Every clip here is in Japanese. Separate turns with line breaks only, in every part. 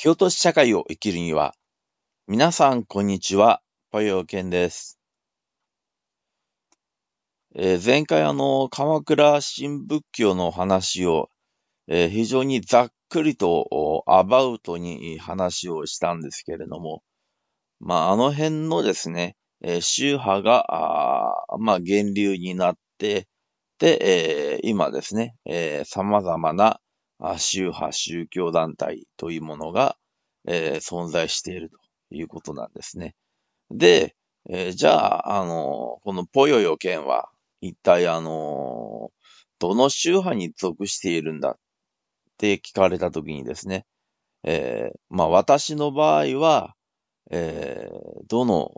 京都市社会を生きるには、皆さん、こんにちは。ぽよけんです。えー、前回、あの、鎌倉新仏教の話を、えー、非常にざっくりと、アバウトに話をしたんですけれども、まあ、あの辺のですね、えー、宗派が、まあ、源流になって、で、え、今ですね、えー、様々な宗派、宗教団体というものが、えー、存在しているということなんですね。で、えー、じゃあ、あの、このポヨヨ県は、一体あの、どの宗派に属しているんだって聞かれたときにですね、えー、まあ私の場合は、えー、どの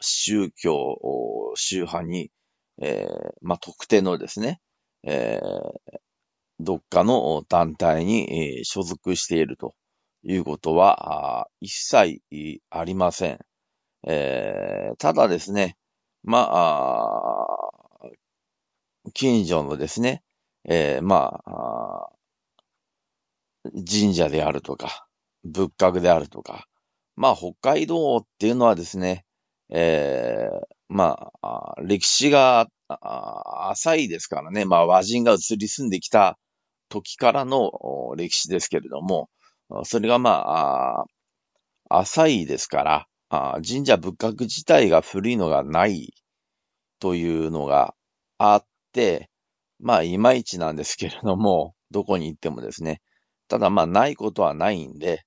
宗教、宗派に、えー、まあ特定のですね、えー、どっかの団体に所属しているということは一切ありません。えー、ただですね、まあ、近所のですね、えー、まあ、神社であるとか、仏閣であるとか、まあ、北海道っていうのはですね、えー、まあ、歴史が浅いですからね、まあ、和人が移り住んできた時からの歴史ですけれども、それがまあ、浅いですから、神社仏閣自体が古いのがないというのがあって、まあ、いまいちなんですけれども、どこに行ってもですね。ただまあ、ないことはないんで、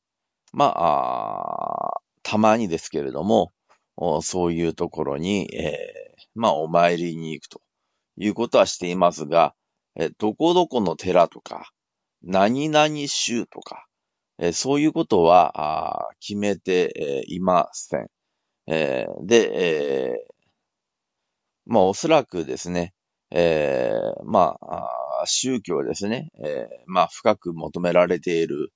まあ、あたまにですけれども、そういうところに、えー、まあ、お参りに行くということはしていますが、えどこどこの寺とか、何々宗とか、えそういうことは決めて、えいません。え、で、え、まあおそらくですね、え、まあ、宗教ですね、え、まあ深く求められている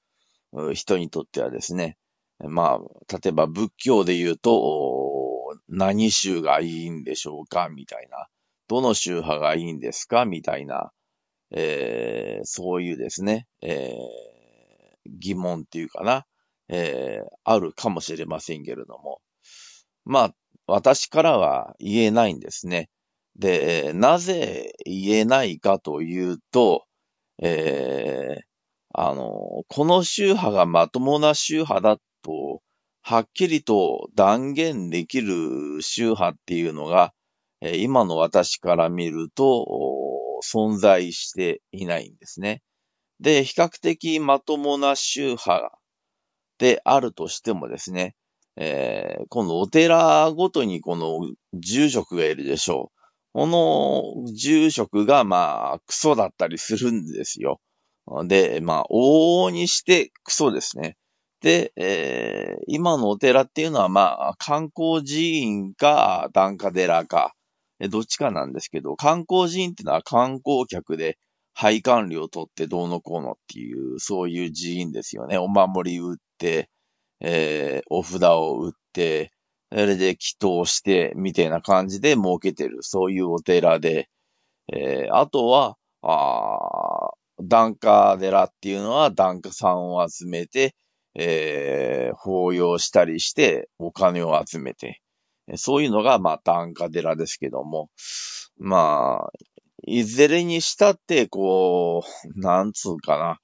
人にとってはですね、まあ、例えば仏教で言うと、何宗がいいんでしょうか？みたいな。どの宗派がいいんですか？みたいな。えー、そういうですね、えー、疑問っていうかな、えー、あるかもしれませんけれども、まあ、私からは言えないんですね。で、なぜ言えないかというと、えー、あの、この宗派がまともな宗派だと、はっきりと断言できる宗派っていうのが、今の私から見ると、存在していないんですね。で、比較的まともな宗派であるとしてもですね、えー、このお寺ごとにこの住職がいるでしょう。この住職がまあクソだったりするんですよ。で、まあ往々にしてクソですね。で、えー、今のお寺っていうのはまあ観光寺院か檀家寺か、どっちかなんですけど、観光寺院っていうのは観光客で配管料を取ってどうのこうのっていう、そういう寺院ですよね。お守り売って、えー、お札を売って、それで祈祷して、みたいな感じで儲けてる、そういうお寺で、えー、あとは、あ檀家寺っていうのは檀家さんを集めて、えー、法要したりしてお金を集めて、そういうのが、まあ、檀家寺ですけども、まあ、いずれにしたって、こう、なんつうかな。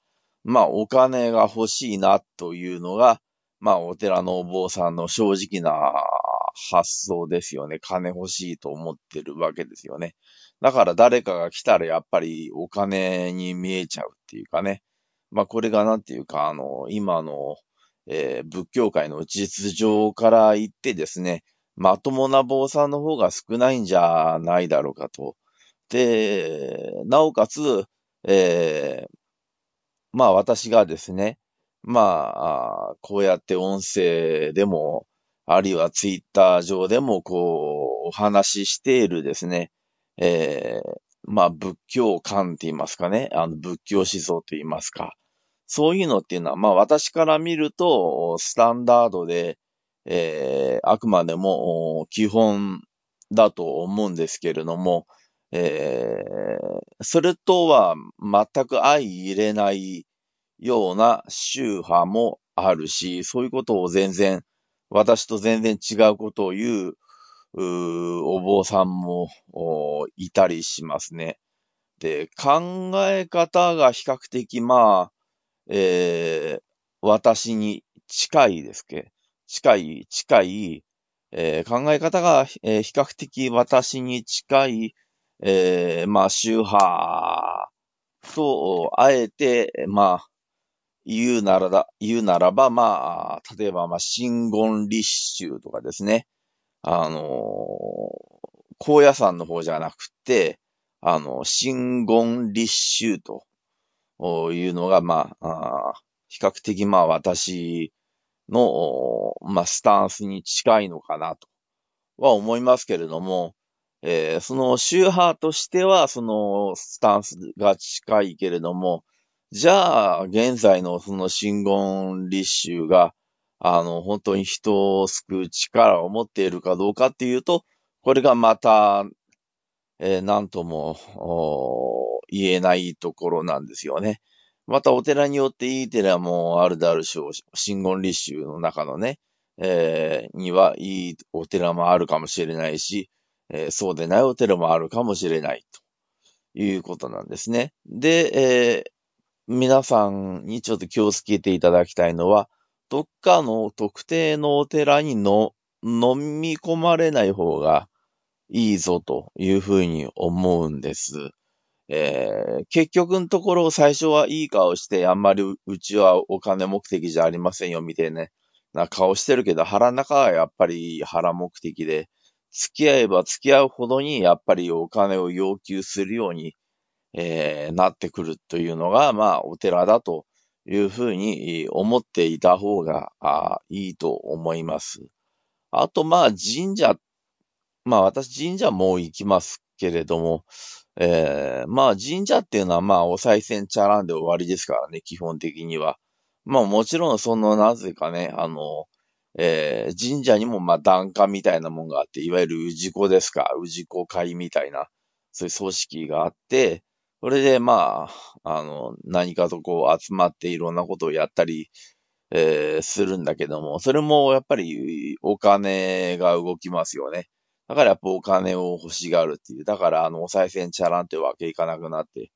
まあ、お金が欲しいなというのが、まあ、お寺のお坊さんの正直な発想ですよね。金欲しいと思ってるわけですよね。だから誰かが来たらやっぱりお金に見えちゃうっていうかね。まあ、これがなんていうか、あの、今の、えー、仏教界の実情から言ってですね、まともな坊さんの方が少ないんじゃないだろうかと。で、なおかつ、えー、まあ私がですね、まあ、こうやって音声でも、あるいはツイッター上でも、こう、お話ししているですね、えー、まあ、仏教観って言いますかね、あの、仏教思想と言いますか。そういうのっていうのは、まあ、私から見ると、スタンダードで、えー、あくまでも基本だと思うんですけれども、えー、それとは全く相入れないような宗派もあるし、そういうことを全然、私と全然違うことを言う、うお坊さんもいたりしますね。で、考え方が比較的、まあ、えー、私に近いですけ近い、近い、えー、考え方が、えー、比較的私に近い、えー、まあ、宗派と、あえて、まあ、言うならだ、言うならば、まあ、例えば、まあ、真言立宗とかですね。あのー、高野山の方じゃなくて、あの、真言立宗というのが、まあ、あ比較的、まあ、私の、まあ、スタンスに近いのかなとは思いますけれども、えー、その宗派としては、そのスタンスが近いけれども、じゃあ、現在のその真言立宗が、あの、本当に人を救う力を持っているかどうかっていうと、これがまた、えー、なんとも言えないところなんですよね。またお寺によっていい寺もあるであるし、真言立宗の中のね、えー、にはいいお寺もあるかもしれないし、えー、そうでないお寺もあるかもしれないということなんですね。で、えー、皆さんにちょっと気をつけていただきたいのは、どっかの特定のお寺にの飲み込まれない方がいいぞというふうに思うんです。えー、結局のところ最初はいい顔して、あんまりうちはお金目的じゃありませんよ、みたいな、な顔してるけど、腹の中はやっぱり腹目的で、付き合えば付き合うほどに、やっぱりお金を要求するように、えー、なってくるというのが、まあ、お寺だというふうに思っていた方があいいと思います。あと、まあ、神社っ、まあ、私神社もう行きますけれども、えー、まあ神社っていうのはまあお賽銭チャランで終わりですからね、基本的には。まあもちろんそのなぜかね、あの、えー、神社にもまあ檀家みたいなもんがあって、いわゆる氏子ですか、氏子会みたいな、そういう組織があって、それでまあ、あの、何かとこう集まっていろんなことをやったり、えー、するんだけども、それもやっぱりお金が動きますよね。だからやっぱお金を欲しがるっていう。だからあの、お賽銭チャランってわけいかなくなって、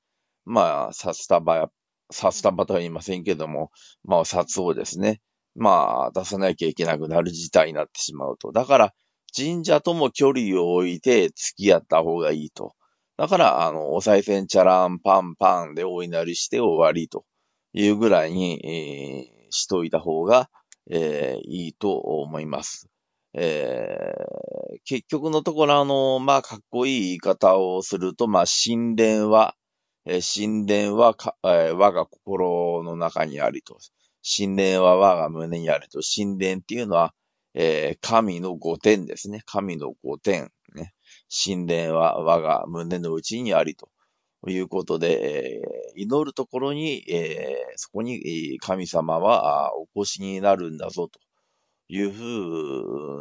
まあ、札束や、札束とは言いませんけども、まあ、札をですね、まあ、出さなきゃいけなくなる事態になってしまうと。だから、神社とも距離を置いて付き合った方がいいと。だから、あの、お賽銭チャランパンパンでお祈りして終わりというぐらいに、えー、しといた方が、えー、いいと思います。えー、結局のところ、あの、まあ、かっこいい言い方をすると、まあ、神殿は、えー、神殿はか、えー、我が心の中にありと。神殿は我が胸にありと。神殿っていうのは、えー、神の御殿ですね。神の御殿。ね。神殿は我が胸の内にありと。いうことで、えー、祈るところに、えー、そこに神様はお越しになるんだぞと。いうふ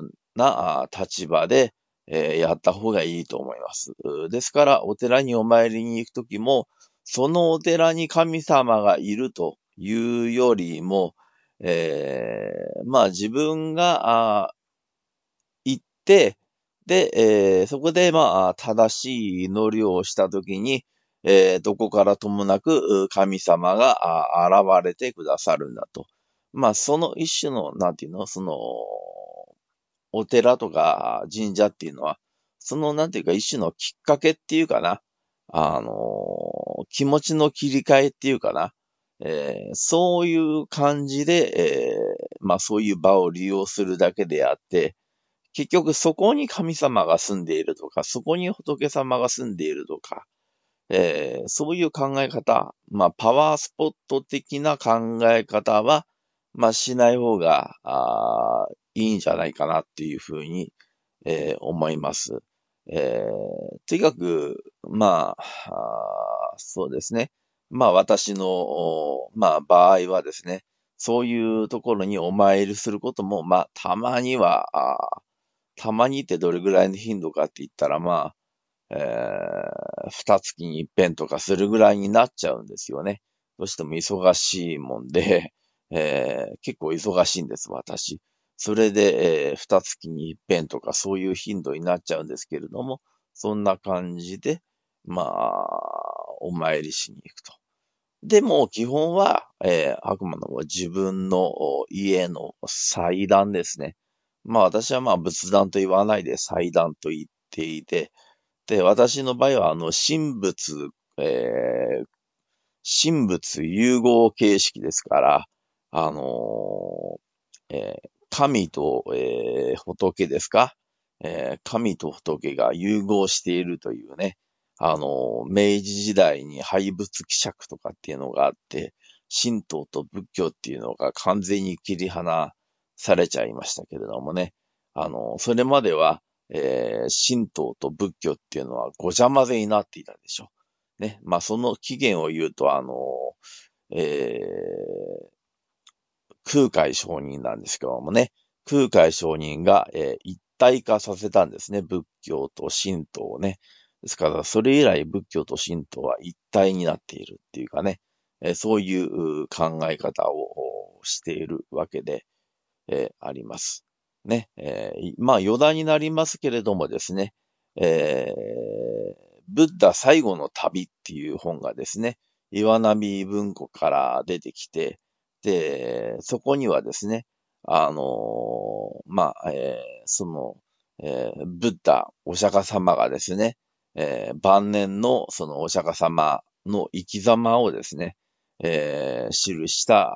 うな立場で、えー、やった方がいいと思います。ですから、お寺にお参りに行くときも、そのお寺に神様がいるというよりも、えー、まあ自分が行って、で、えー、そこでまあ正しい祈りをしたときに、えー、どこからともなく神様が現れてくださるんだと。まあ、その一種の、なんていうの、その、お寺とか神社っていうのは、その、なんていうか、一種のきっかけっていうかな、あの、気持ちの切り替えっていうかな、えー、そういう感じで、えー、まあそういう場を利用するだけであって、結局そこに神様が住んでいるとか、そこに仏様が住んでいるとか、えー、そういう考え方、まあパワースポット的な考え方は、まあ、しない方が、ああいいんじゃないかなっていうふうに、えー、思います。えー、とにかく、まああ、そうですね。まあ私の、まあ場合はですね、そういうところにお参りすることも、まあたまには、あたまにってどれぐらいの頻度かって言ったら、まあ、えー、二月に一遍とかするぐらいになっちゃうんですよね。どうしても忙しいもんで、えー、結構忙しいんです、私。それで、えー、二月に一遍とかそういう頻度になっちゃうんですけれども、そんな感じで、まあ、お参りしに行くと。でも、基本は、えー、あくまでも自分の家の祭壇ですね。まあ私はまあ仏壇と言わないで祭壇と言っていて、で、私の場合はあの神仏、えー、神仏融合形式ですから、あのー、えー、神と、えー、仏ですか、えー、神と仏が融合しているというね、あの、明治時代に廃仏希釈とかっていうのがあって、神道と仏教っていうのが完全に切り離されちゃいましたけれどもね。あの、それまでは、えー、神道と仏教っていうのはごちゃ混ぜになっていたでしょ。ね。まあ、その起源を言うと、あの、えー、空海上人なんですけどもね。空海上人が、えー、一体化させたんですね。仏教と神道をね。ですから、それ以来仏教と神道は一体になっているっていうかね、えー、そういう考え方をしているわけで、えー、あります。ね、えー、まあ余談になりますけれどもですね、えー、ブッダ最後の旅っていう本がですね、岩波文庫から出てきて、で、そこにはですね、あの、まあ、えー、その、えー、ブッダ、お釈迦様がですね、えー、晩年のそのお釈迦様の生き様をですね、えー、記した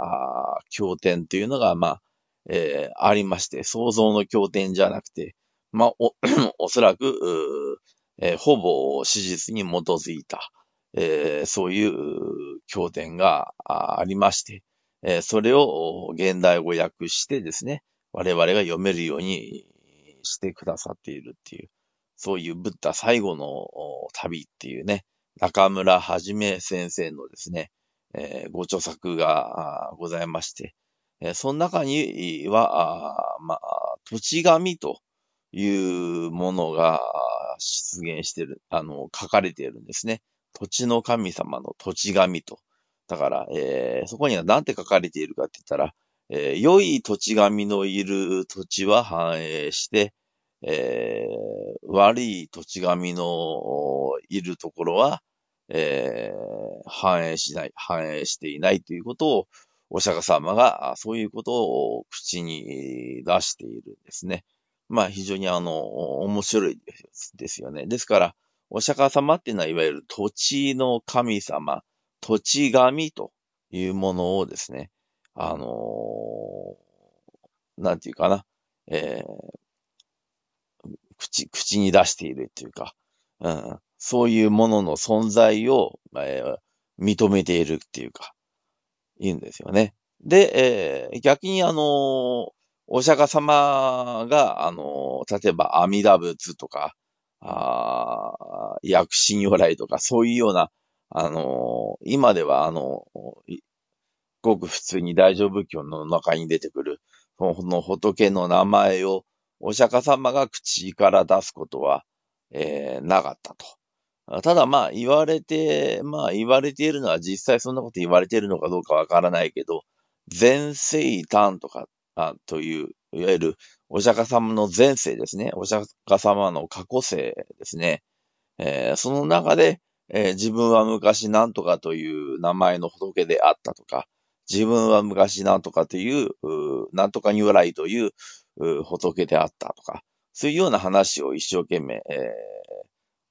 経典というのが、まあ、えー、ありまして、想像の経典じゃなくて、まあ、お、おそらく、えー、ほぼ史実に基づいた、えー、そういう経典がありまして、それを現代語訳してですね、我々が読めるようにしてくださっているっていう、そういうブッダ最後の旅っていうね、中村はじめ先生のですね、ご著作がございまして、その中には、まあ、土地神というものが出現してる、あの、書かれているんですね。土地の神様の土地神と。だから、えー、そこには何て書かれているかって言ったら、えー、良い土地神のいる土地は繁栄して、えー、悪い土地神のいるところは、えー、反映しない、反映していないということを、お釈迦様がそういうことを口に出しているんですね。まあ非常にあの、面白いですよね。ですから、お釈迦様っていうのは、いわゆる土地の神様、土地神というものをですね、あのー、なんていうかな、えー、口、口に出しているというか、うん、そういうものの存在を、えー、認めているっていうか、言うんですよね。で、えー、逆にあのー、お釈迦様が、あのー、例えば阿弥陀仏とか、あ薬師如来とか、そういうような、あの、今ではあのごく普通に大乗仏教の中に出てくる、その仏の名前をお釈迦様が口から出すことは、えー、なかったと。ただまあ言われて、まあ言われているのは実際そんなこと言われているのかどうかわからないけど、前世誕とか、あという、いわゆるお釈迦様の前世ですね。お釈迦様の過去世ですね。えー、その中で、えー、自分は昔何とかという名前の仏であったとか、自分は昔何とかという、う何とか如来という仏であったとか、そういうような話を一生懸命、え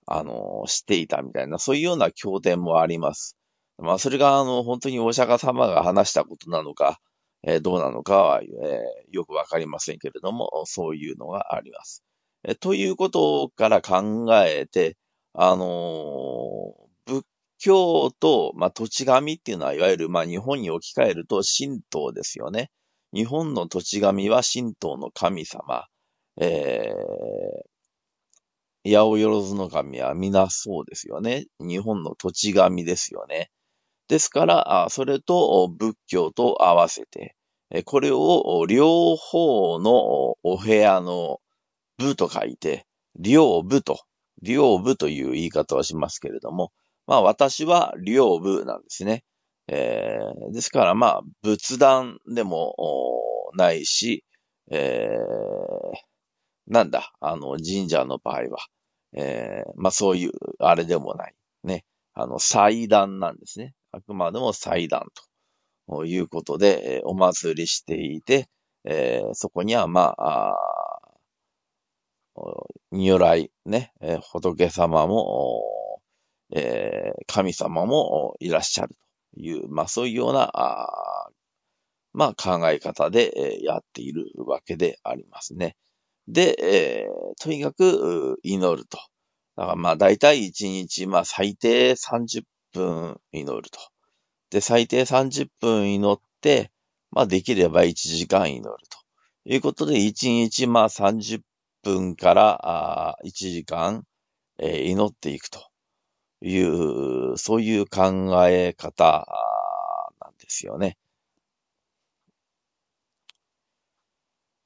ー、あの、していたみたいな、そういうような経典もあります。まあ、それが、あの、本当にお釈迦様が話したことなのか、えー、どうなのかは、えー、よくわかりませんけれども、そういうのがあります。えー、ということから考えて、あの仏教と、まあ、土地神っていうのは、いわゆる、まあ、日本に置き換えると神道ですよね。日本の土地神は神道の神様。えー、八百万の神は皆そうですよね。日本の土地神ですよね。ですから、それと仏教と合わせて、これを両方のお部屋の部と書いて、両部と、両部という言い方をしますけれども、まあ私は両部なんですね。えー、ですからまあ、仏壇でもないし、えー、なんだ、あの、神社の場合は、えー、まあそういう、あれでもない。ね。あの、祭壇なんですね。あくまでも祭壇ということで、お祭りしていて、えー、そこには、まあ、あ如来、ね、仏様も、神様もいらっしゃるという、まあそういうような、まあ考え方で、やっているわけでありますね。で、とにかく祈ると。だからまあ大体1日、まあ最低30分祈ると。で、最低30分祈って、まあできれば1時間祈ると。いうことで、1日まあ30分からあ1時間、え、祈っていくという、そういう考え方なんですよね。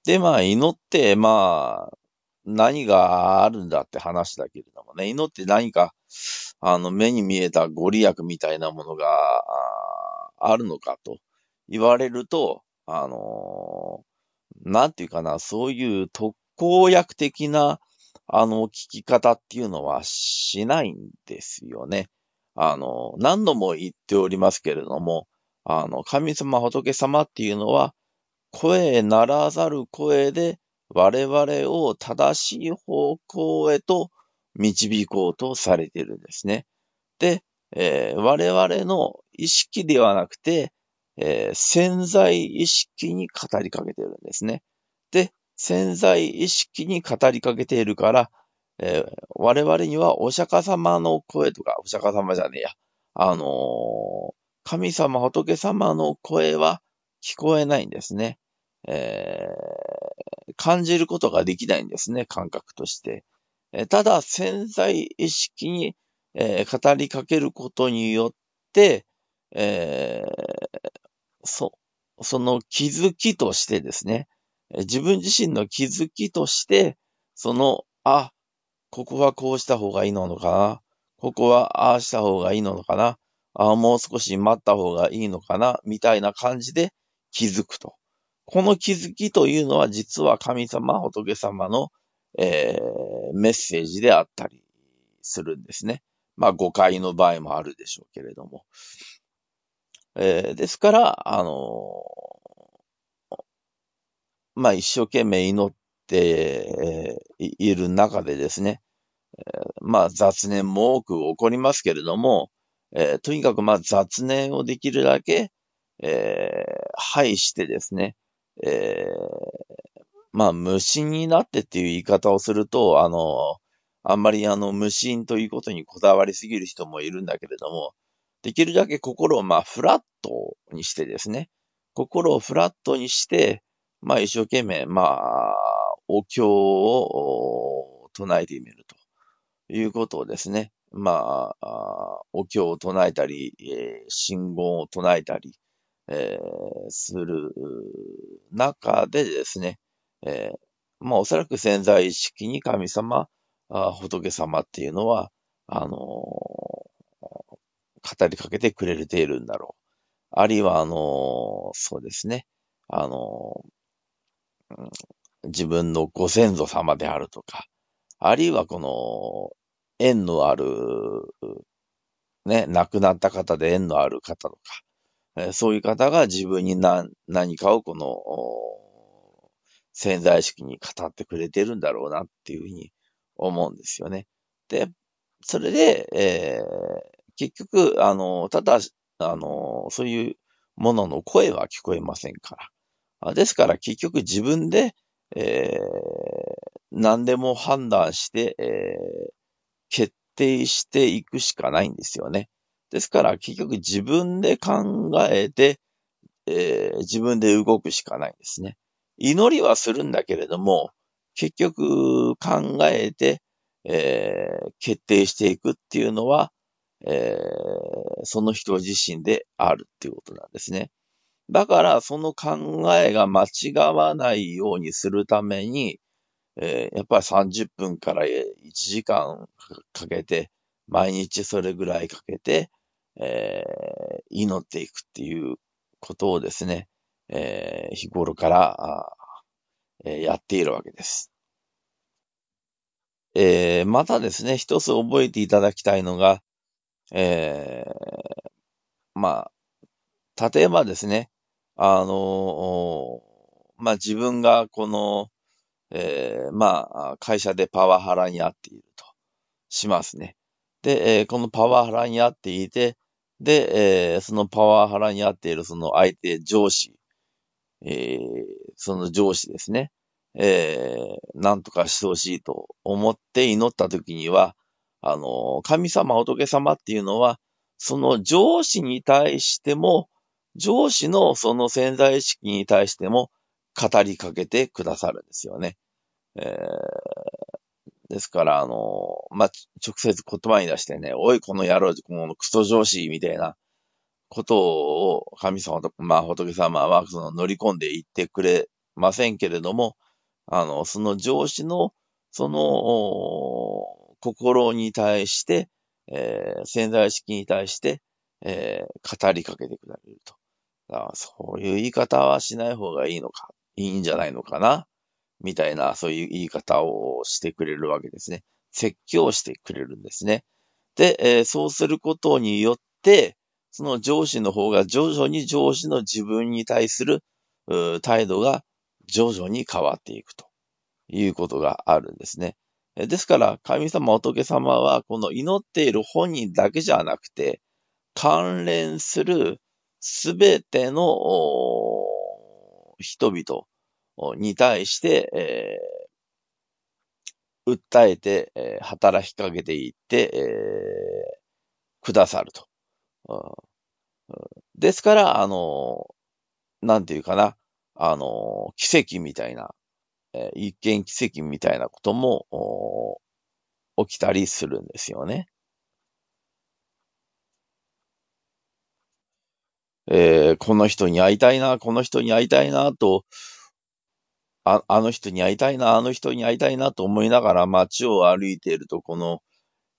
で、まあ、祈って、まあ、何があるんだって話だけれどもね、祈って何か、あの、目に見えたご利益みたいなものが、あるのかと言われると、あのなんていうかな、そういう特効薬的な、あの、聞き方っていうのはしないんですよね。あの、何度も言っておりますけれども、あの、神様、仏様っていうのは、声ならざる声で我々を正しい方向へと導こうとされているんですね。で、えー、我々の意識ではなくて、えー、潜在意識に語りかけているんですね。潜在意識に語りかけているから、えー、我々にはお釈迦様の声とか、お釈迦様じゃねえや、あのー、神様、仏様の声は聞こえないんですね。えー、感じることができないんですね、感覚として。えただ、潜在意識に、え、語りかけることによって、えそ、その気づきとしてですね、自分自身の気づきとして、その、あ、ここはこうした方がいいのかな、ここはああした方がいいのかな、ああもう少し待った方がいいのかな、みたいな感じで気づくと。この気づきというのは実は神様、仏様の、えー、メッセージであったりするんですね。まあ誤解の場合もあるでしょうけれども。えー、ですから、あのー、まあ一生懸命祈っている中でですね、まあ雑念も多く起こりますけれども、えー、とにかくまあ雑念をできるだけ、えー、排してですね、えー、まあ、無心になってっていう言い方をすると、あの、あんまりあの、無心ということにこだわりすぎる人もいるんだけれども、できるだけ心をまあ、フラットにしてですね、心をフラットにして、まあ、一生懸命、まあ、お経を唱えてみるということをですね、まあ、お経を唱えたり、えー、信号を唱えたり、えー、する中でですね、えー、まあおそらく潜在意識に神様、あ仏様っていうのは、あのー、語りかけてくれているんだろう。あるいは、あのー、そうですね、あのー、自分のご先祖様であるとか、あるいはこの、縁のある、ね、亡くなった方で縁のある方とか、そういう方が自分に何何かをこの潜在意識に語ってくれてるんだろうなっていうふうに思うんですよね。で、それで、えー、結局、あの、ただ、あの、そういうものの声は聞こえませんから。ですから結局自分で、えー、何でも判断して、えー、決定していくしかないんですよね。ですから結局自分で考えて、えー、自分で動くしかないんですね。祈りはするんだけれども、結局考えて、えー、決定していくっていうのは、えー、その人自身であるっていうことなんですね。だから、その考えが間違わないようにするために、えー、やっぱり30分から1時間かけて、毎日それぐらいかけて、えー、祈っていくっていうことをですね、えー、日頃からえー、やっているわけです。えー、またですね、一つ覚えていただきたいのが、えー、まあ、例えばですね、あのまあ、自分がこの、えー、まあ、会社でパワハラにあっているとしますね。で、えー、このパワハラにあっていて、で、えー、そのパワハラにあっているその相手、上司、えー、その上司ですね。えー、なんとかしてほしいと思って祈った時には、あの、神様、仏様っていうのは、その上司に対しても、上司のその潜在意識に対しても語りかけてくださるんですよね。えー、ですから、あの、まあ、直接言葉に出してね、おい、この野郎、このクソ上司みたいなことを神様と、まあ、仏様はその乗り込んで言ってくれませんけれども、あの、その上司の、その、心に対して、えー、潜在意識に対して、えー、語りかけてくれると。だからそういう言い方はしない方がいいのか、いいんじゃないのかな、みたいな、そういう言い方をしてくれるわけですね。説教してくれるんですね。で、えー、そうすることによって、その上司の方が徐々に上司の自分に対する態度が徐々に変わっていくということがあるんですね。ですから、神様、仏様は、この祈っている本人だけじゃなくて、関連するすべての人々に対して、えー、訴えて、えー、働きかけていって、えー、くださると。ですから、あの、なんていうかな、あの、奇跡みたいな、えー、一見奇跡みたいなことも、起きたりするんですよね。えー、この人に会いたいな、この人に会いたいな、と、ああの人に会いたいな、あの人に会いたいなと思いながら街を歩いていると、この、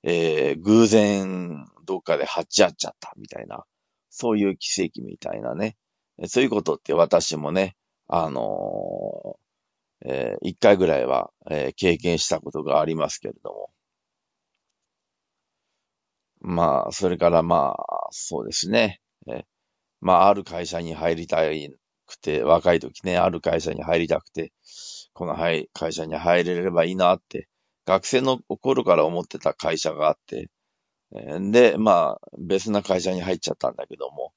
えー、偶然どっかで鉢合っちゃったみたいな、そういう奇跡みたいなね。そういうことって私もね、あのー、えー、一回ぐらいは、えー、経験したことがありますけれども。まあ、それからまあ、そうですね。えまあ、ある会社に入りたくて、若い時ね、ある会社に入りたくて、この会社に入れればいいなって、学生の頃から思ってた会社があって、で、まあ、別な会社に入っちゃったんだけども、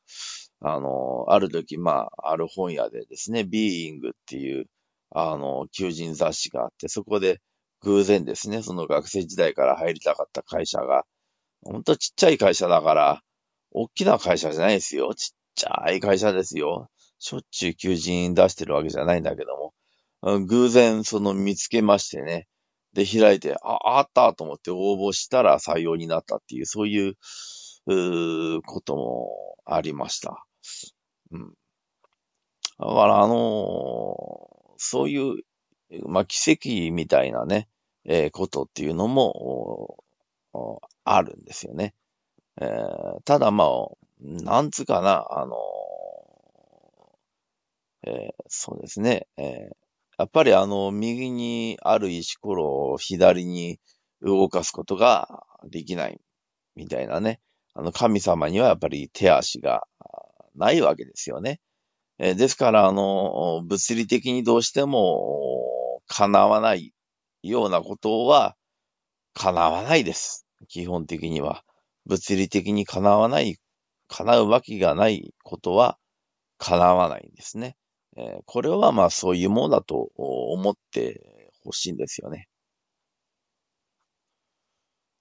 あの、ある時、まあ、ある本屋でですね、ビーイングっていう、あの、求人雑誌があって、そこで偶然ですね、その学生時代から入りたかった会社が、ほんとちっちゃい会社だから、大きな会社じゃないですよ。ちちゃい会社ですよ。しょっちゅう求人出してるわけじゃないんだけども、偶然その見つけましてね、で開いて、あ、あったと思って応募したら採用になったっていう、そういう、うこともありました。うん。だからあのー、そういう、まあ、奇跡みたいなね、えー、ことっていうのも、あるんですよね。えー、ただまあ、なんつうかな、あのー、えー、そうですね、えー、やっぱりあの、右にある石ころを左に動かすことができないみたいなね。あの、神様にはやっぱり手足がないわけですよね。えー、ですから、あの、物理的にどうしても叶わないようなことは叶わないです。基本的には。物理的に叶わない、叶うわけがないことは叶わないんですね。えー、これはまあそういうものだと思ってほしいんですよね。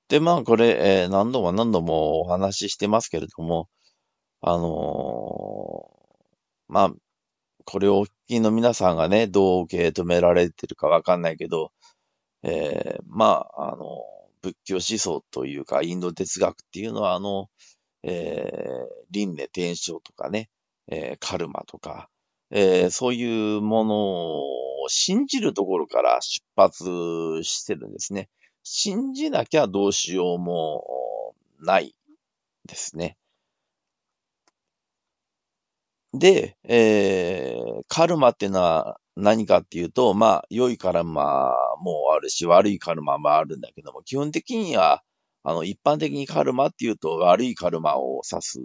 で、まあこれ、えー、何度も何度もお話ししてますけれども、あのー、まあ、これをお聞きの皆さんがね、どう受け止められてるかわかんないけど、えー、まあ、あの、仏教思想というか、インド哲学っていうのは、あの、えー、輪廻転生とかね、えー、カルマとか、えー、そういうものを信じるところから出発してるんですね。信じなきゃどうしようもないですね。で、えー、カルマっていうのは何かっていうと、まあ、良いカルマもあるし、悪いカルマもあるんだけども、基本的には、あの、一般的にカルマっていうと悪いカルマを指す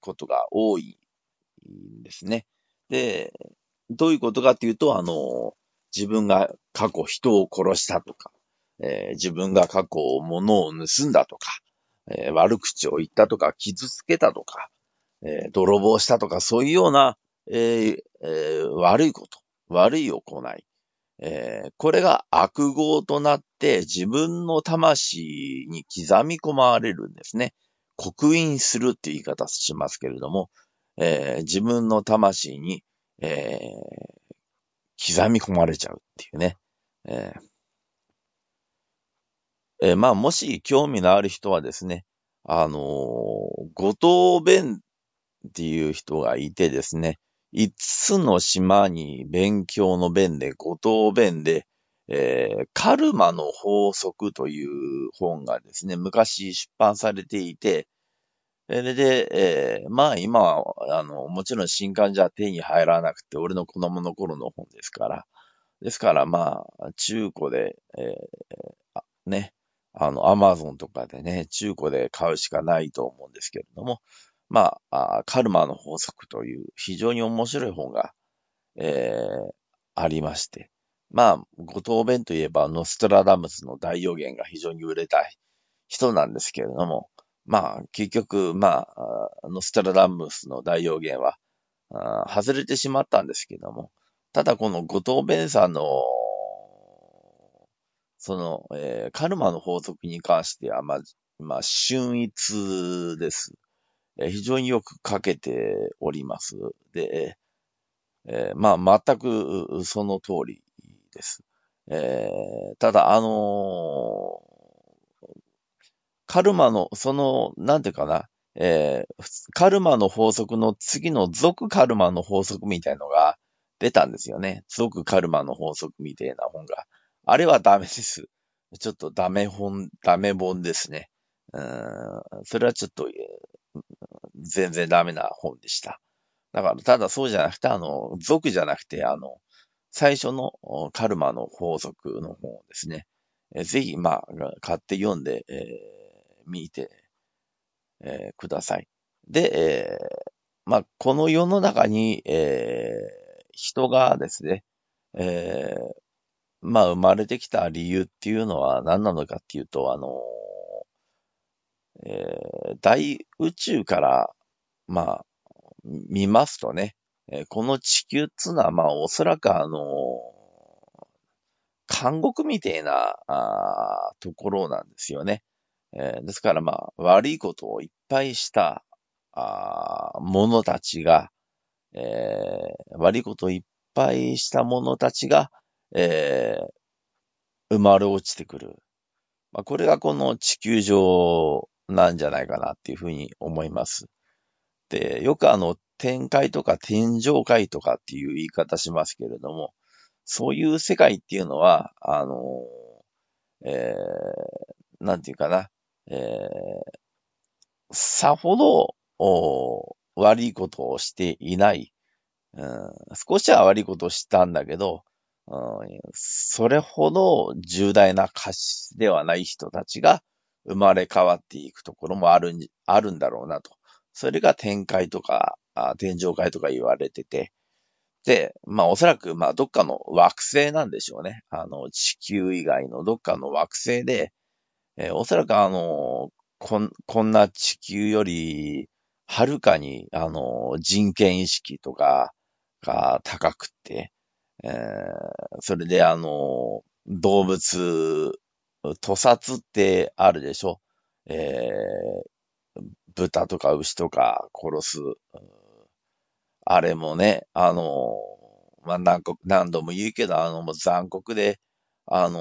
ことが多いんですね。で、どういうことかっていうと、あの、自分が過去人を殺したとか、えー、自分が過去物を盗んだとか、えー、悪口を言ったとか、傷つけたとか、えー、泥棒したとか、そういうような、え悪いこと、悪い行い、えこれが悪号となって自分の魂に刻み込まれるんですね。刻印するっていう言い方しますけれども、え自分の魂に、え刻み込まれちゃうっていうね。ええー、まあ、もし興味のある人はですね、あのー、五島弁っていう人がいてですね、五つの島に勉強の弁で、五島弁で、えー、カルマの法則という本がですね、昔出版されていて、それで、えー、まあ今は、あの、もちろん新刊じゃ手に入らなくて、俺の子供の頃の本ですから、ですからまあ、中古で、えー、ね、あの、アマゾンとかでね、中古で買うしかないと思うんですけれども、まあ、カルマの法則という非常に面白い本が、えー、ありまして、まあ、ご答弁といえば、ノストラダムスの大予言が非常に売れた人なんですけれども、まあ、結局、まあ、ノストラダムスの大予言は、外れてしまったんですけども、ただこの後藤弁さんのその、えー、カルマの法則に関しては、まあ、まあ、瞬一です。え、非常によく書けております。で、えー、まあ、全くその通りです。えー、ただ、あのカルマの、その、なんていうかな、え、カルマの法則の次の属カルマの法則みたいのが出たんですよね。属カルマの法則みたいな本が。あれはダメです。ちょっとダメ本、ダメ本ですね。うん、それはちょっと、全然ダメな本でした。だから、ただそうじゃなくて、あの、族じゃなくて、あの、最初のカルマの法則の本ですね、えぜひ、まあ、買って読んで、えー、見て、えー、ください。で、えー、まあ、この世の中に、えー、人がですね、えー、まあ、生まれてきた理由っていうのは何なのかっていうと、あの、えー、大宇宙から、まあ、見ますとね、えー、この地球っつうのは、まあ、おそらくあの、監獄みたいなあところなんですよね。えー、ですから、まあ、悪いことをいっぱいしたあ者たちが、えー、悪いことをいっぱいした者たちが、えー、生まれ落ちてくる。まあ、これがこの地球上なんじゃないかなっていうふうに思います。で、よくあの、天界とか天上界とかっていう言い方しますけれども、そういう世界っていうのは、あの、えー、なんていうかな、えー、さほど、お悪いことをしていない、うん、少しは悪いことをしたんだけど、うん、それほど重大な歌詞ではない人たちが生まれ変わっていくところもあるん、あるんだろうなと。それが天界とか、天上界とか言われてて、で、まあおそらく、まあどっかの惑星なんでしょうね。あの、地球以外のどっかの惑星で、えー、おそらくあの、こん、こんな地球より、はるかに、あの、人権意識とかが高くって、えー、それであの、動物、屠殺ってあるでしょえー、豚とか牛とか殺す。あれもね、あの、まあ、何何度も言うけど、あの、残酷で、あの、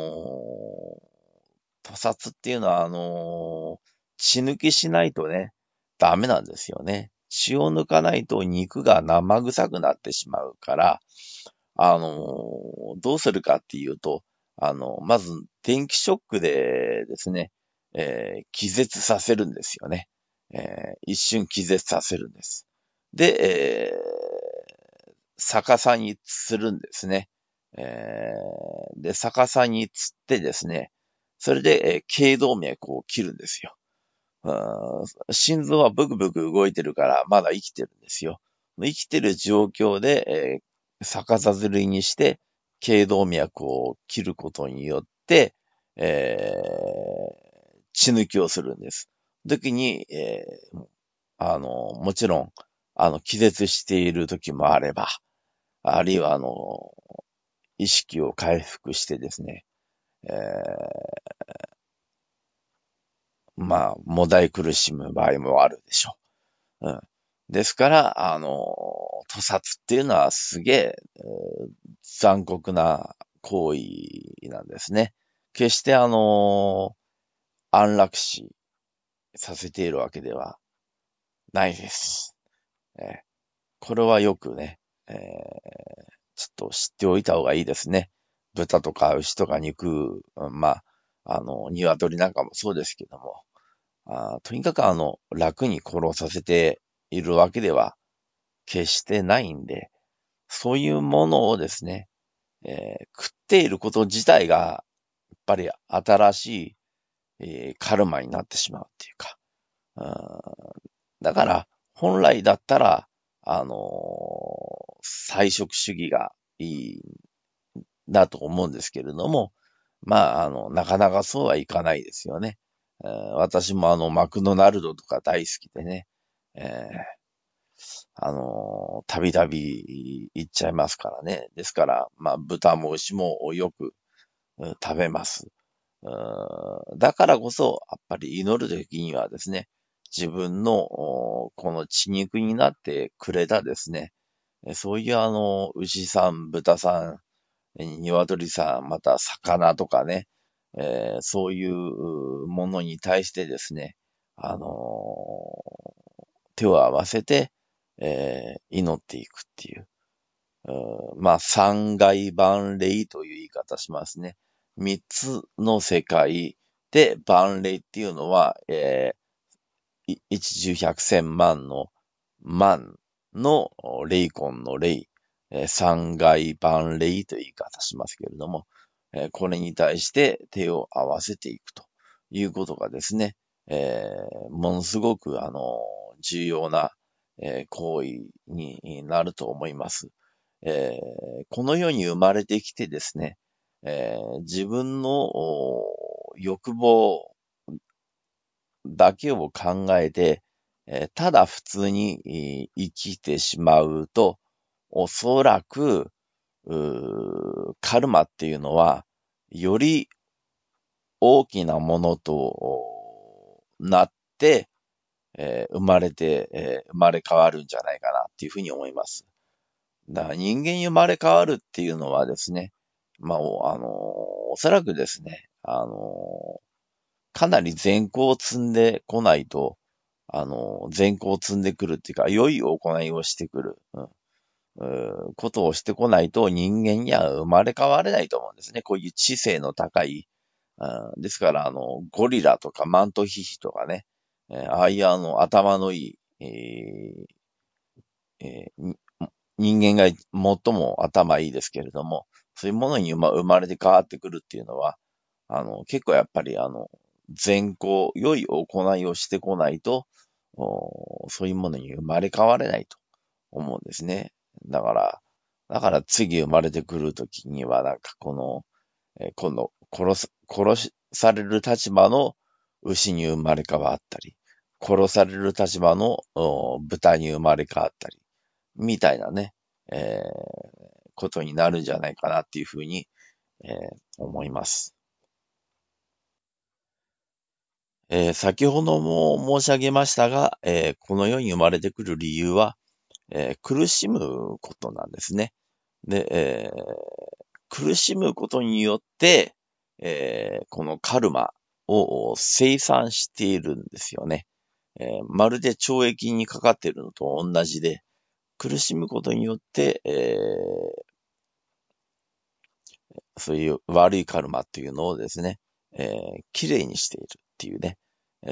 屠殺っていうのは、あの、血抜きしないとね、ダメなんですよね。血を抜かないと肉が生臭くなってしまうから、あの、どうするかっていうと、あの、まず、電気ショックでですね、えー、気絶させるんですよね。えー、一瞬気絶させるんです。で、えー、逆さに釣るんですね。えー、で、逆さに釣ってですね、それで、えー、頸動脈を切るんですよ。心臓はブクブク動いてるからまだ生きてるんですよ。生きてる状況で、えー、逆さずりにして、頸動脈を切ることによって、えー、血抜きをするんです。時に、えー、あの、もちろん、あの、気絶している時もあれば、あるいは、あの、意識を回復してですね、えー、まあ、もだい苦しむ場合もあるでしょう。うん。ですから、あの、屠殺っていうのはすげえ、えー、残酷な行為なんですね。決してあの、安楽死させているわけではないです。えー、これはよくね、えー、ちょっと知っておいた方がいいですね。豚とか牛とか肉、まあ、あの、鶏なんかもそうですけども、あとにかくあの、楽に殺させているわけでは決してないんで、そういうものをですね、えー、食っていること自体が、やっぱり新しい、えー、カルマになってしまうっていうか。うだから、本来だったら、あのー、菜食主義がいい、だと思うんですけれども、まあ、あの、なかなかそうはいかないですよね。私もあの、マクドナルドとか大好きでね、えー、あのたびたび行っちゃいますからね。ですから、まあ、豚も牛もよく食べます。だからこそ、やっぱり祈るときにはですね、自分のこの血肉になってくれたですね、そういうあの、牛さん、豚さん、鶏さん、また魚とかね、えー、そういうものに対してですね、あの、手を合わせて、えー、祈っていくっていう。うまあ、三外万霊という言い方しますね。三つの世界で万霊っていうのは、えー、一十百千万の万の霊魂の霊、え、三外万霊という言い方しますけれども、えこれに対して手を合わせていくということがですね、えー、ものすごく、あの、重要な、えー、行為になると思います。えー、この世に生まれてきてですね、え自分の欲望だけを考えて、えただ普通に生きてしまうと、おそらく、カルマっていうのは、より大きなものとなって、えー、生まれて、えー、生まれ変わるんじゃないかなっていうふうに思います。だから人間に生まれ変わるっていうのはですね、まあ、あのー、おそらくですね、あのかなり善行を積んでこないと、あの善行を積んでくるっていうか、良い行いをしてくる。うんうことをしてこないと人間には生まれ変われないと思うんですね。こういう知性の高い。うんですから、あの、ゴリラとかマントヒヒとかね、えああいうあの、頭のいい、えーえー、人間が最も頭いいですけれども、そういうものに生まれて変わってくるっていうのは、あの、結構やっぱりあの、善行、良い行いをしてこないと、そういうものに生まれ変われないと思うんですね。だから、だから次生まれてくるときには、なんかこの、えー、この殺す、殺される立場の牛に生まれ変わったり、殺される立場の豚に生まれ変わったり、みたいなね、えー、ことになるんじゃないかなっていうふうに、えー、思います。えー、先ほども申し上げましたが、え、この世に生まれてくる理由は、え、苦しむことなんですね。で、え、苦しむことによって、え、このカルマを生産しているんですよね。えー、まるで懲役にかかっているのと同じで、苦しむことによって、えー、そういう悪いカルマっていうのをですね、えー、綺麗にしているっていうね、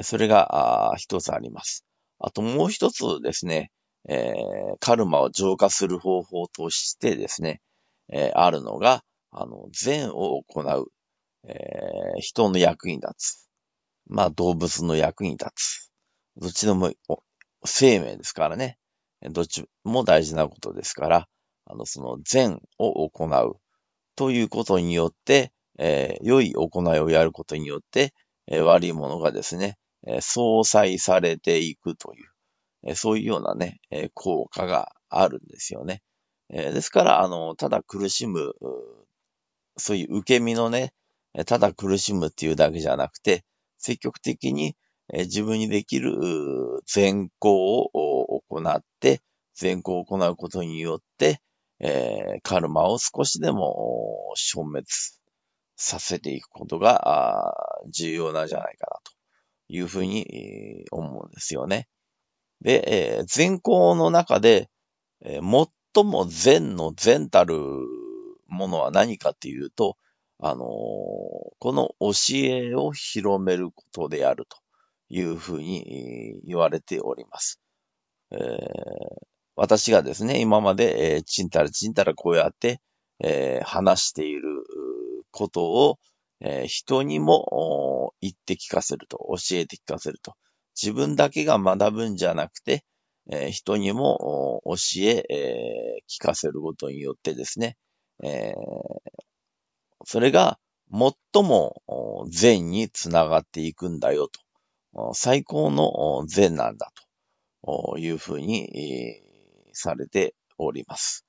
それが一つあります。あともう一つですね、えー、カルマを浄化する方法としてですね、えー、あるのが、あの、善を行う、えー、人の役に立つ。まあ、動物の役に立つ。どっちでも生命ですからね。どっちも大事なことですから、あの、その善を行うということによって、えー、良い行いをやることによって、えー、悪いものがですね、えー、相殺されていくという、えそういうようなね、え効果があるんですよね。えですから、あの、ただ苦しむ、そういう受け身のね、ただ苦しむっていうだけじゃなくて、積極的に自分にできる善行を行って、善行を行うことによって、え、カルマを少しでも消滅させていくことが重要なんじゃないかなというふうに思うんですよね。で、え、善行の中で、え、最も善の善たるものは何かっていうと、あの、この教えを広めることであるというふうに言われております。えー、私がですね、今まで、えー、ちんたらちんたらこうやって、えー、話していることを、えー、人にも言って聞かせると、教えて聞かせると。自分だけが学ぶんじゃなくて、えー、人にも教ええー、聞かせることによってですね、えー、それが最も善につながっていくんだよと。最高の善なんだというふうにされております。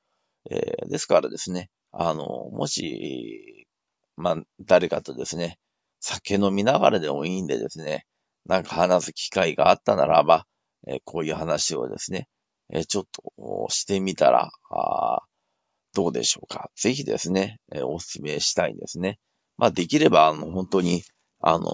ですからですね、あの、もし、まあ、誰かとですね、酒飲みながらでもいいんでですね、なんか話す機会があったならば、こういう話をですね、ちょっとしてみたら、どうでしょうか。ぜひですね、え、お勧めしたいんですね。まあ、できれば、あの、本当に、あの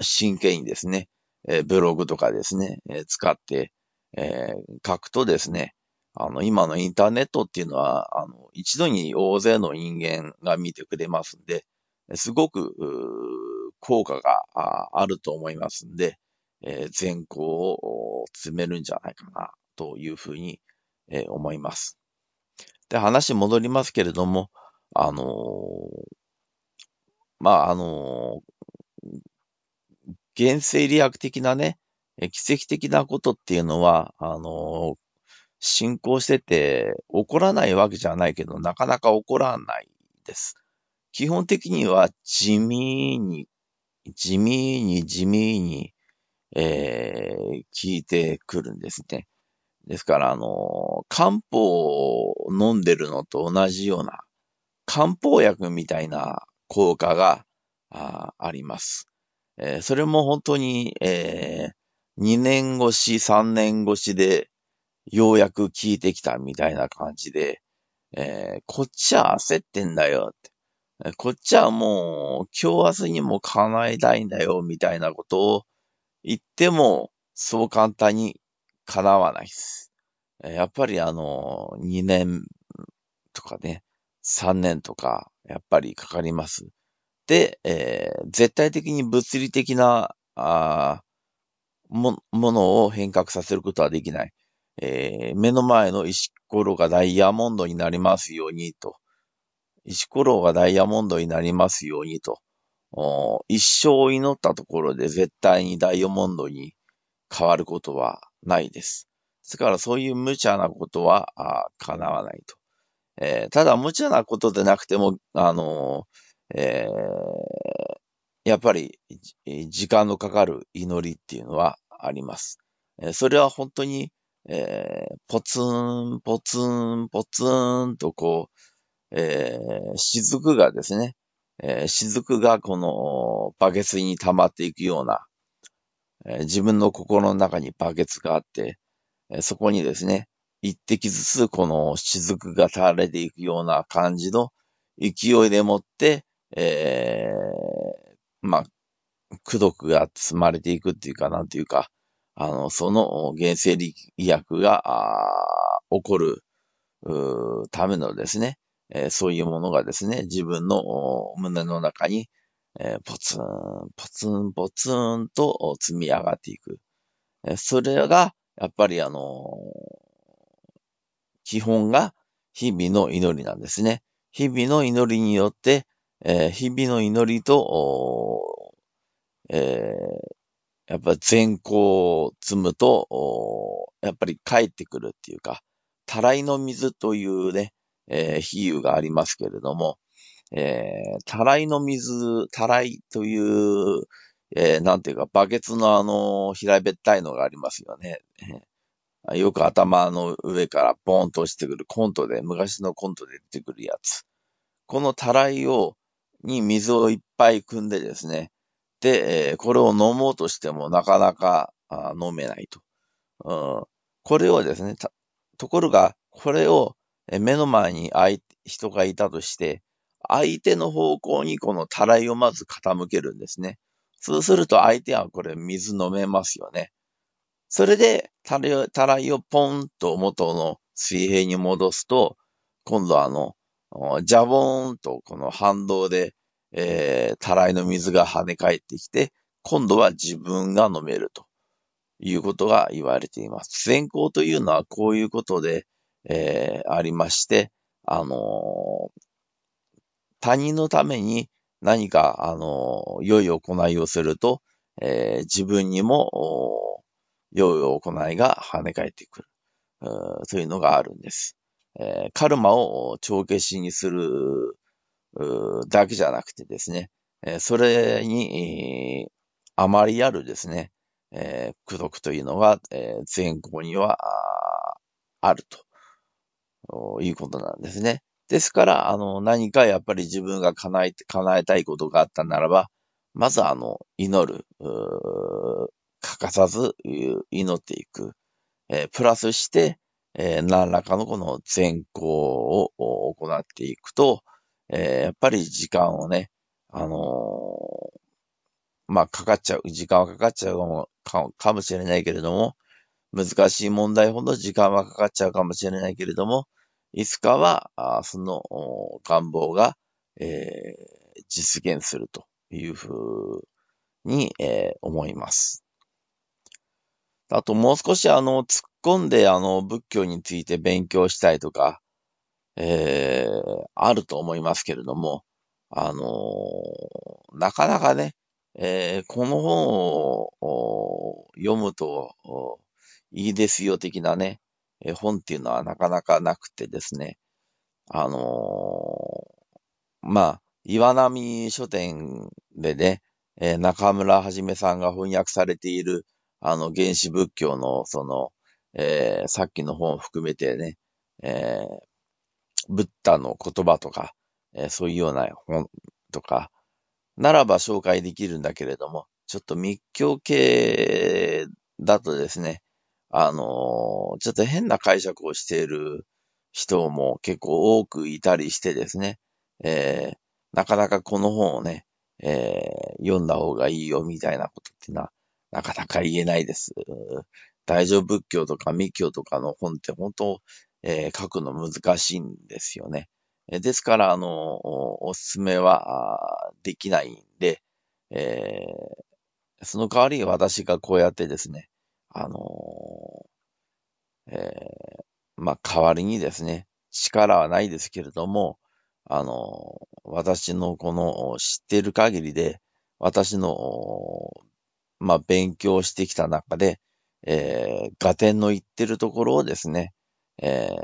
真剣にですね、えブログとかですね、え使って、え書くとですね、あの、今のインターネットっていうのは、あの、一度に大勢の人間が見てくれますんで、すごく、効果があると思いますんで、えー、善行を詰めるんじゃないかな、というふうに、えー、思います。で、話戻りますけれども、あのー、まあ、あの原生理学的なね、奇跡的なことっていうのは、あの進行してて、起こらないわけじゃないけど、なかなか起こらないです。基本的には地味に、地味に地味に、えー、聞いてくるんですね。ですから、あの、漢方を飲んでるのと同じような、漢方薬みたいな効果がああります。えー、それも本当に、えー、2年越し、3年越しで、ようやく聞いてきたみたいな感じで、えー、こっちは焦ってんだよって。こっちはもう、今日明日にも叶えたいんだよ、みたいなことを言っても、そう簡単に叶わないです。やっぱりあの、2年とかね、3年とか、やっぱりかかります。で、えー、絶対的に物理的な、あも、ものを変革させることはできない。えー、目の前の石ころがダイヤモンドになりますようにと、石ころがダイヤモンドになりますようにと、一生祈ったところで絶対にダイヤモンドに変わることはないです。ですからそういう無茶なことは叶わないと。えー、ただ無茶なことでなくても、あのー、えー、やっぱり時間のかかる祈りっていうのはあります。それは本当にえー、ポツン、ポツン、ポツンとこう、えー、雫がですね、えー、雫がこのバケツに溜まっていくような、えー、自分の心の中にバケツがあって、えー、そこにですね、一滴ずつこの雫が垂れていくような感じの勢いでもって、えー、まあ、苦毒が積まれていくっていうか、なんていうか、あの、その原生理薬があ起こるためのですね、えー、そういうものがですね、自分の胸の中に、えー、ポツン、ポツン、ポツンと積み上がっていく。えー、それが、やっぱりあの、基本が日々の祈りなんですね。日々の祈りによって、えー、日々の祈りと、えー、やっぱ善行を積むと、やっぱり帰ってくるっていうか、たらいの水というね、えー、比喩がありますけれども、えー、たらいの水、たらいという、えー、なんていうか、バケツのあの、平べったいのがありますよね。よく頭の上からボーンと落ちてくるコントで、昔のコントで出てくるやつ。このたらいを、に水をいっぱい汲んでですね。で、えー、これを飲もうとしてもなかなか飲めないと、うん。これをですね、ところが、これを目の前に人がいたとして、相手の方向にこのたらいをまず傾けるんですね。そうすると相手はこれ水飲めますよね。それで、たらいをポンと元の水平に戻すと、今度あの、ジャボーンとこの反動で、えー、たらいの水が跳ね返ってきて、今度は自分が飲めるということが言われています。先行というのはこういうことで、えー、ありまして、あのー、他人のために何か、あの、良い行いをすると、えー、自分にも、良い行いが跳ね返ってくる、というのがあるんです。えー、カルマを帳消しにするだけじゃなくてですね、えー、それに、あまりあるですね、えー、苦毒というのが、えー、前後にはあるということなんですね。ですから、あの、何かやっぱり自分が叶え、叶えたいことがあったならば、まずあの、祈る、欠かさず祈っていく。えー、プラスして、えー、何らかのこの善行を行っていくと、えー、やっぱり時間をね、あのまあ、かかっちゃう、時間はかかっちゃうかもかかもしれないけれども、難しい問題ほど時間はかかっちゃうかもしれないけれども、いつかは、あその願望が、えー、実現するというふうに、えー、思います。あともう少しあの、突込んであの、仏教について勉強したいとか、えー、あると思いますけれども、あのー、なかなかね、えー、この本を読むといいですよ的なね、え本っていうのはなかなかなくてですね、あのー、まあ、岩波書店でね、えー、中村はじめさんが翻訳されている、あの、原始仏教の、その、えー、さっきの本を含めてね、えー、ブッダの言葉とか、えー、そういうような本とか、ならば紹介できるんだけれども、ちょっと密教系だとですね、あの、ちょっと変な解釈をしている人も結構多くいたりしてですね、えー、なかなかこの本をね、えー、読んだ方がいいよみたいなことっていうのは、なかなか言えないです。大乗仏教とか密教とかの本って本当、えー、書くの難しいんですよね。ですから、あの、おすすめはできないんで、えー、その代わり私がこうやってですね、あのー、えー、まあ、代わりにですね、力はないですけれども、あのー、私のこの知っている限りで、私の、まあ、勉強してきた中で、えー、ガテンの言ってるところをですね、えー、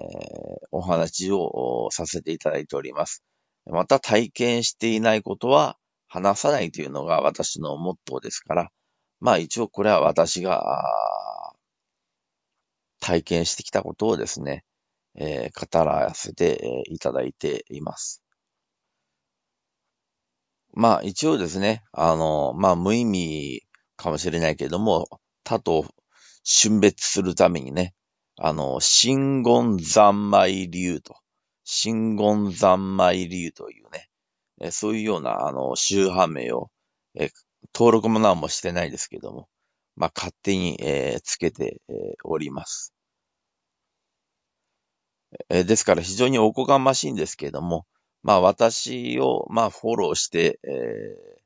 お話をさせていただいております。また体験していないことは話さないというのが私のモットーですから、まあ一応これは私が体験してきたことをですね、えー、語らせていただいています。まあ一応ですね、あの、まあ無意味かもしれないけれども、他と瞬別するためにね、あの、真言三昧流と、真言三昧流というね、えそういうような、あの、宗派名を、え登録も何もしてないですけども、まあ、勝手に、えー、つけて、えー、おります。え、ですから非常におこがましいんですけども、まあ私を、まあフォローして、え、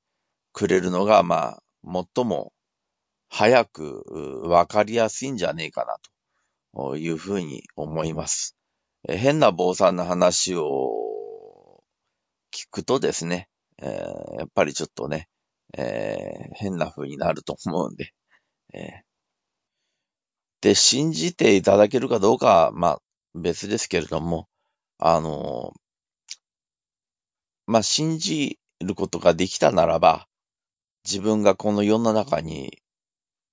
くれるのが、まあ、最も、早くわかりやすいんじゃねえかなというふうに思います。変な坊さんの話を聞くとですね、えー、やっぱりちょっとね、えー、変な風になると思うんで、えー、で、信じていただけるかどうかは、まあ、別ですけれども、あのまあ、信じることができたならば、自分がこの世の中に、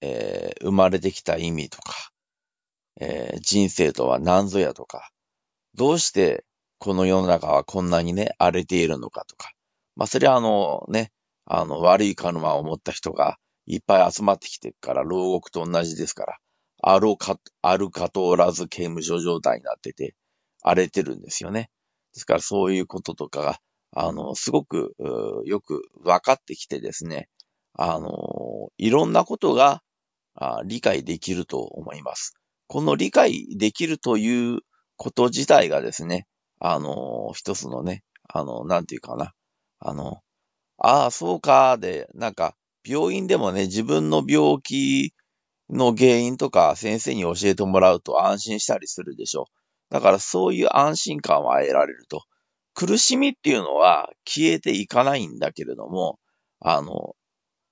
えー、生まれてきた意味とか、えー、人生とは何ぞやとか、どうしてこの世の中はこんなにね、荒れているのかとか。まあ、それはあのね、あの、悪いカルマを持った人がいっぱい集まってきてるから、牢獄と同じですから、あるか、あるかとおらず刑務所状態になってて、荒れてるんですよね。ですからそういうこととかが、あの、すごく、よく分かってきてですね、あの、いろんなことが理解できると思います。この理解できるということ自体がですね、あの、一つのね、あの、なんていうかな、あの、ああ、そうか、で、なんか、病院でもね、自分の病気の原因とか先生に教えてもらうと安心したりするでしょ。だからそういう安心感は得られると。苦しみっていうのは消えていかないんだけれども、あの、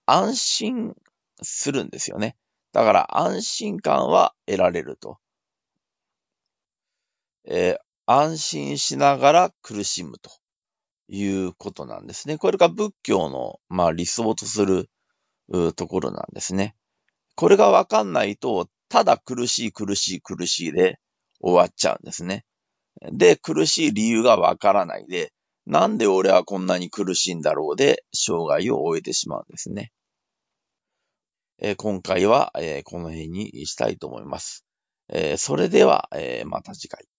安心するんですよね。だから安心感は得られると。えー、安心しながら苦しむということなんですね。これが仏教の、まあ、理想とするところなんですね。これがわかんないと、ただ苦しい苦しい苦しいで終わっちゃうんですね。で、苦しい理由がわからないで、なんで俺はこんなに苦しいんだろうで、生涯を終えてしまうんですね。え、今回は、え、この辺にしたいと思います。え、それでは、えまた次回。